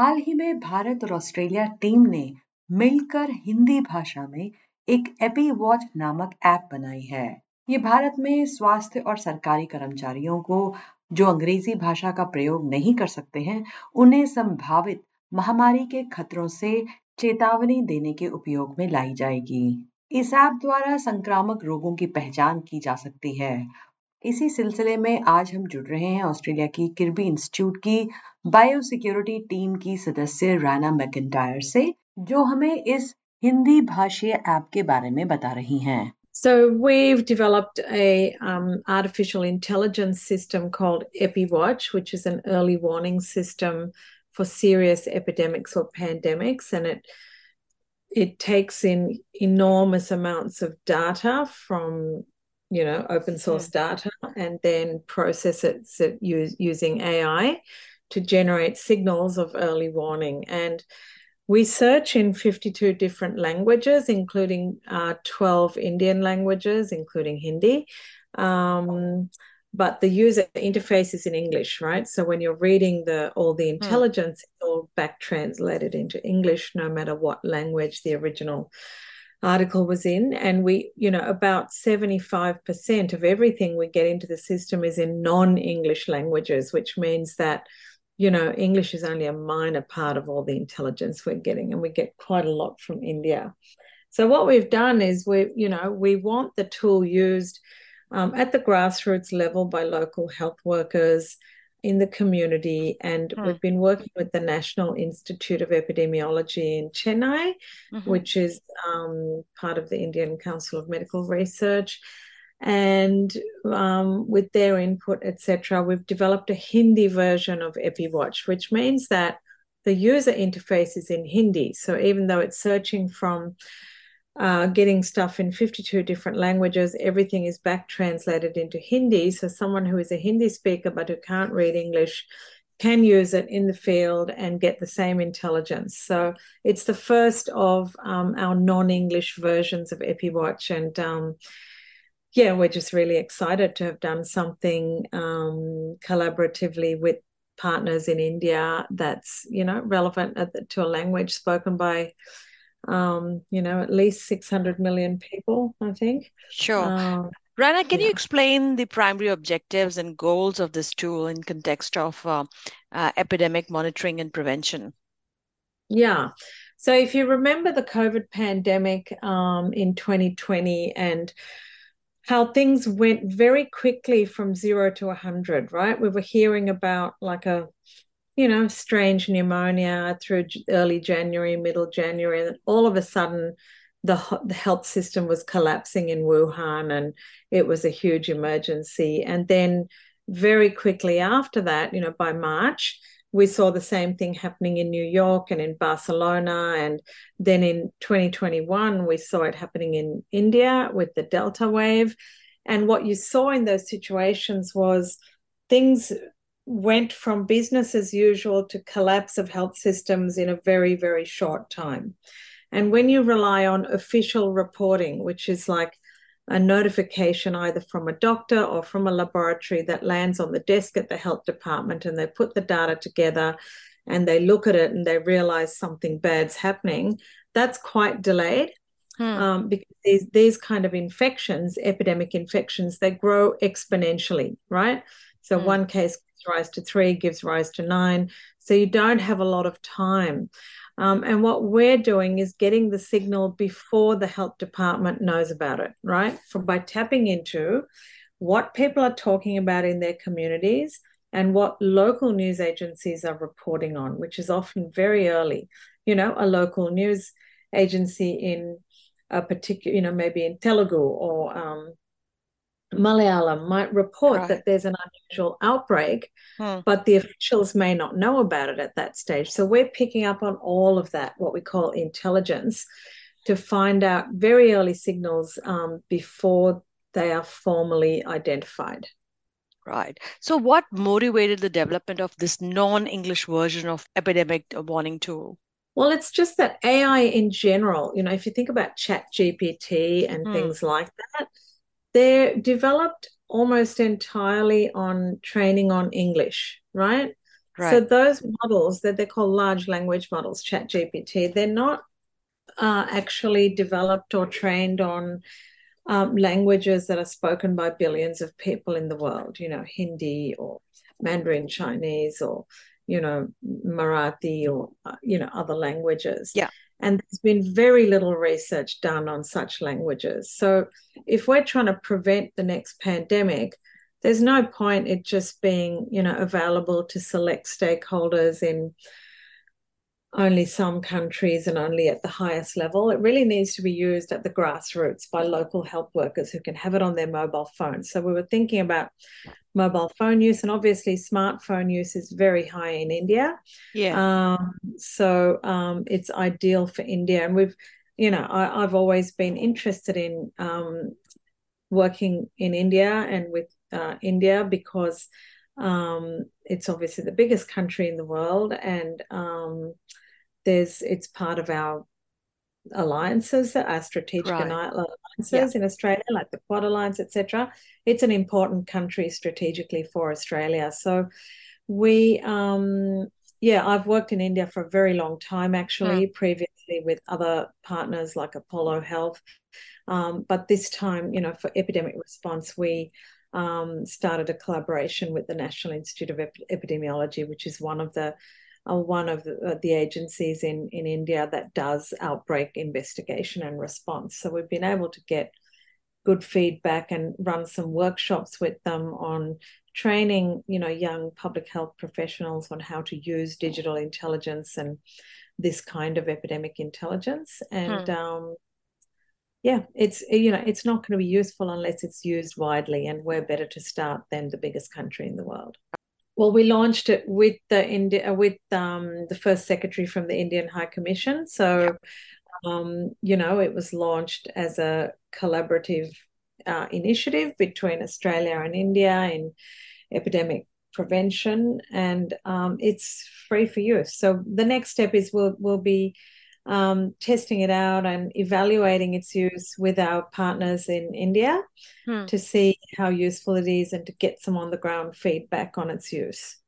हाल ही में भारत और Australia team ने मिलकर हिंदी भाषा में एक एपी वॉच नामक ऐप बनाई है। ये भारत में स्वास्थ्य और सरकारी कर्मचारियों को, जो अंग्रेज़ी भाषा का प्रयोग नहीं कर सकते हैं, उन्हें संभावित महामारी के खतरों से चेतावनी देने के उपयोग में लाई जाएगी। इस ऐप द्वारा संक्रामक रोगों की पहचान की जा सकती है इसी सिलसिले में आज हम जुड़ रहे हैं ऑस्ट्रेलिया की किर्बी इंस्टीट्यूट की बायो सिक्योरिटी टीम की सदस्य राना मैकेंटायर से जो हमें इस हिंदी भाषीय ऐप के बारे में बता रही हैं So we've developed a um, artificial intelligence system called EpiWatch, which is an early warning system for serious epidemics or pandemics, and it it takes in enormous amounts of data from you know open source yeah. data and then process it use, using AI to generate signals of early warning and we search in 52 different languages including uh, 12 indian languages including hindi um, but the user interface is in english right so when you're reading the all the hmm. intelligence mm. it's all back translated into english no matter what language the original article was in and we you know about 75% of everything we get into the system is in non-english languages which means that you know english is only a minor part of all the intelligence we're getting and we get quite a lot from india. So what we've done is we you know we want the tool used um, at the grassroots level by local health workers in the community. And hmm. we've been working with the National Institute of Epidemiology in Chennai, mm-hmm. which is um, part of the Indian Council of Medical Research. And um, with their input, etc., we've developed a Hindi version of EpiWatch, which means that the user interface is in Hindi. So even though it's searching from uh, getting stuff in 52 different languages. Everything is back translated into Hindi. So, someone who is a Hindi speaker but who can't read English can use it in the field and get the same intelligence. So, it's the first of um, our non English versions of EpiWatch. And um, yeah, we're just really excited to have done something um, collaboratively with partners in India that's, you know, relevant to a language spoken by um, you know, at least 600 million people, I think. Sure. Um, Rana, can yeah. you explain the primary objectives and goals of this tool in context of uh, uh, epidemic monitoring and prevention? Yeah. So if you remember the COVID pandemic um, in 2020 and how things went very quickly from zero to 100, right? We were hearing about like a you know, strange pneumonia through early January, middle January, and all of a sudden the, the health system was collapsing in Wuhan and it was a huge emergency. And then very quickly after that, you know, by March, we saw the same thing happening in New York and in Barcelona. And then in 2021, we saw it happening in India with the Delta wave. And what you saw in those situations was things went from business as usual to collapse of health systems in a very, very short time. And when you rely on official reporting, which is like a notification either from a doctor or from a laboratory that lands on the desk at the health department and they put the data together and they look at it and they realize something bad's happening, that's quite delayed. Hmm. Um, because these, these kind of infections, epidemic infections, they grow exponentially, right? So hmm. one case rise to three, gives rise to nine. So you don't have a lot of time. Um, and what we're doing is getting the signal before the health department knows about it, right? From by tapping into what people are talking about in their communities and what local news agencies are reporting on, which is often very early. You know, a local news agency in a particular, you know, maybe in Telugu or um, Malayalam might report right. that there's an unusual outbreak, hmm. but the officials may not know about it at that stage. So we're picking up on all of that, what we call intelligence, to find out very early signals um, before they are formally identified. Right. So, what motivated the development of this non English version of epidemic warning tool? Well, it's just that AI in general, you know, if you think about Chat GPT and hmm. things like that, they're developed almost entirely on training on English, right? Right. So those models that they're called large language models, Chat GPT, they're not uh, actually developed or trained on um, languages that are spoken by billions of people in the world. You know, Hindi or Mandarin Chinese or you know Marathi or uh, you know other languages. Yeah. And there's been very little research done on such languages. So if we're trying to prevent the next pandemic, there's no point it just being you know available to select stakeholders in only some countries and only at the highest level. It really needs to be used at the grassroots by local health workers who can have it on their mobile phones. So we were thinking about mobile phone use, and obviously smartphone use is very high in India. Yeah. Um, so um, it's ideal for India, and we've, you know, I, have always been interested in um, working in India and with uh, India because um, it's obviously the biggest country in the world, and um, there's it's part of our alliances, our strategic right. alliances yeah. in Australia, like the Quad Alliance, etc. It's an important country strategically for Australia. So we, um, yeah, I've worked in India for a very long time, actually, mm. previously with other partners like Apollo Health. Um, but this time, you know, for epidemic response, we um, started a collaboration with the National Institute of Ep- Epidemiology, which is one of the uh, one of the, uh, the, agencies in, in India that does outbreak investigation and response. So we've been able to get good feedback and run some workshops with them on training, you know, young public health professionals on how to use digital intelligence and this kind of epidemic intelligence. And hmm. um, yeah, it's you know, it's not going to be useful unless it's used widely, and we're better to start than the biggest country in the world. Well, we launched it with the India uh, with um, the first secretary from the Indian High Commission. So, um, you know, it was launched as a collaborative uh, initiative between Australia and India in epidemic prevention, and um, it's free for use. So the next step is we'll we'll be um, testing it out and evaluating its use with our partners in India hmm. to see how useful it is and to get some on the ground feedback on its use.